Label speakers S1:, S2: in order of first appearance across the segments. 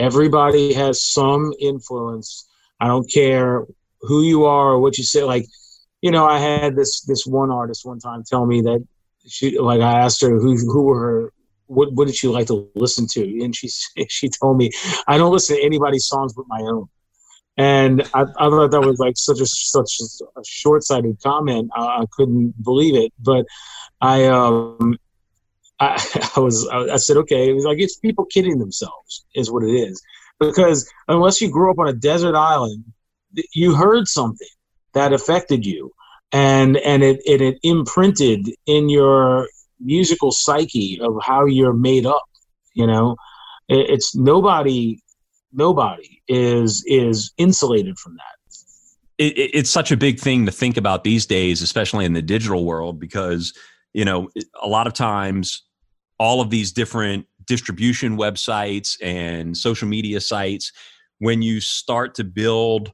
S1: Everybody has some influence. I don't care who you are or what you say. Like, you know, I had this this one artist one time tell me that she like I asked her who who were her what what did she like to listen to, and she she told me I don't listen to anybody's songs but my own. And I, I thought that was like such a such a short sighted comment. I, I, couldn't believe it, but I um I, I was I said okay. It was like it's people kidding themselves is what it is. Because unless you grew up on a desert island, you heard something that affected you. And and it, it, it imprinted in your musical psyche of how you're made up you know? It, it's nobody nobody is is insulated from that.
S2: It, it's such a big thing to think about these days especially in the digital world because you know a lot of times all of these different distribution websites and social media sites when you start to build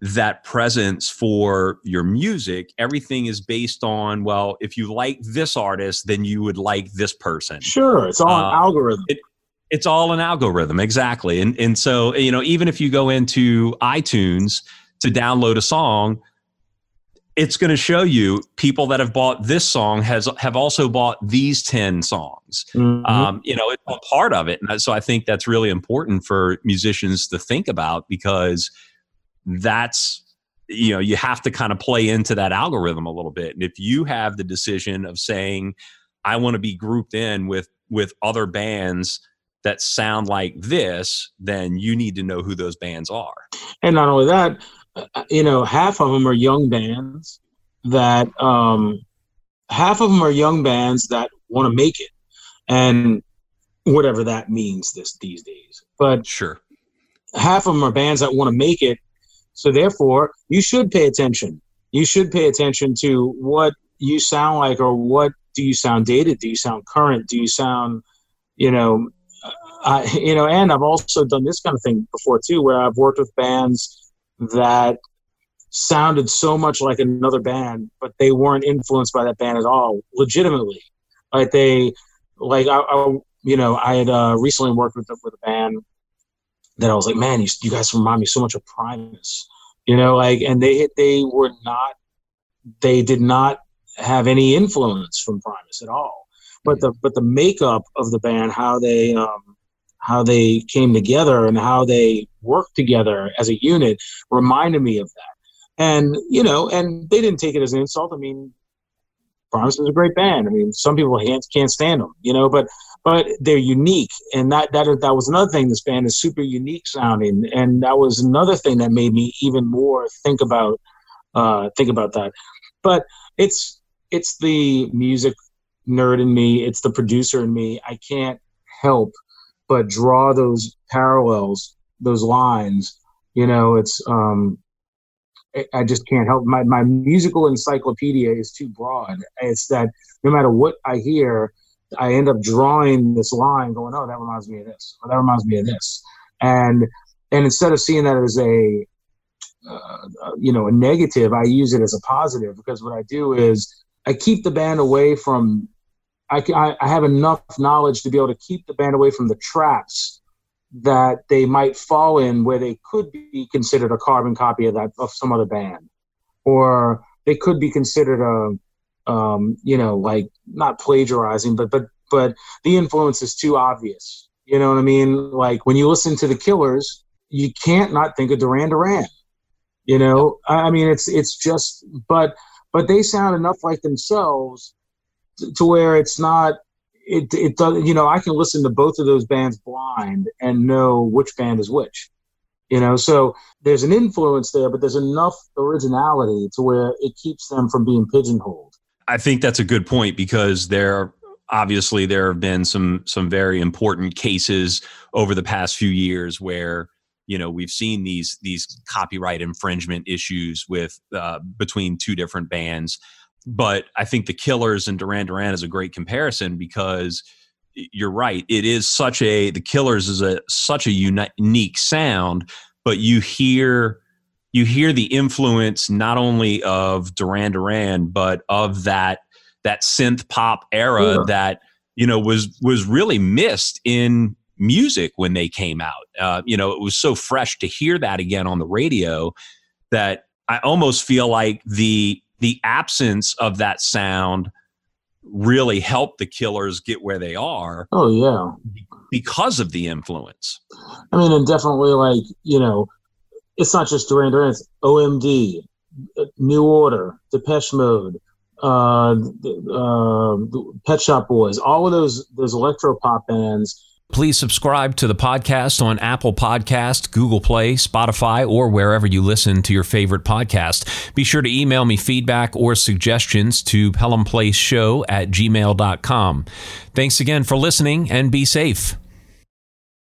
S2: that presence for your music everything is based on well if you like this artist then you would like this person.
S1: Sure it's all uh, an algorithm. it,
S2: it's all an algorithm exactly. And and so you know even if you go into itunes to download a song it's going to show you people that have bought this song has have also bought these 10 songs mm-hmm. um, you know it's a part of it and so i think that's really important for musicians to think about because that's you know you have to kind of play into that algorithm a little bit and if you have the decision of saying i want to be grouped in with with other bands that sound like this then you need to know who those bands are
S1: and not only that you know half of them are young bands that um half of them are young bands that want to make it and whatever that means this these days but
S2: sure
S1: half of them are bands that want to make it so therefore, you should pay attention. You should pay attention to what you sound like, or what do you sound dated? Do you sound current? Do you sound, you know, uh, you know? And I've also done this kind of thing before too, where I've worked with bands that sounded so much like another band, but they weren't influenced by that band at all, legitimately. Like they, like I, I you know, I had uh, recently worked with with a band that I was like, man, you, you guys remind me so much of Primus, you know, like, and they they were not, they did not have any influence from Primus at all. But the but the makeup of the band, how they um, how they came together and how they worked together as a unit, reminded me of that. And you know, and they didn't take it as an insult. I mean, Primus is a great band. I mean, some people can't can't stand them, you know, but but they're unique, and that that that was another thing. This band is super unique sounding, and that was another thing that made me even more think about uh, think about that. But it's it's the music nerd in me. It's the producer in me. I can't help but draw those parallels, those lines. You know, it's um, I just can't help my my musical encyclopedia is too broad. It's that no matter what I hear, I end up drawing this line, going, "Oh, that reminds me of this," or "That reminds me of this," and and instead of seeing that as a uh, you know a negative, I use it as a positive because what I do is I keep the band away from. I, I have enough knowledge to be able to keep the band away from the traps that they might fall in where they could be considered a carbon copy of that of some other band or they could be considered a um, you know, like not plagiarizing, but but but the influence is too obvious. You know what I mean? Like when you listen to the Killers, you can't not think of Duran Duran. You know, I mean, it's it's just, but but they sound enough like themselves to, where it's not. It it does. You know, I can listen to both of those bands blind and know which band is which you know so there's an influence there but there's enough originality to where it keeps them from being pigeonholed
S2: I think that's a good point because there obviously there have been some some very important cases over the past few years where you know we've seen these these copyright infringement issues with uh, between two different bands but i think the killers and duran duran is a great comparison because you're right it is such a the killers is a such a unique sound but you hear you hear the influence not only of Duran Duran but of that that synth pop era that you know was was really missed in music when they came out. Uh, you know, it was so fresh to hear that again on the radio that I almost feel like the the absence of that sound really helped the Killers get where they are.
S1: Oh yeah,
S2: because of the influence.
S1: I mean, and definitely like you know, it's not just Duran Duran. It's OMD, New Order, Depeche Mode, uh, uh, Pet Shop Boys, all of those those electro pop bands
S3: Please subscribe to the podcast on Apple Podcast, Google Play, Spotify, or wherever you listen to your favorite podcast. Be sure to email me feedback or suggestions to pelhamplaceshow at gmail.com. Thanks again for listening and be safe.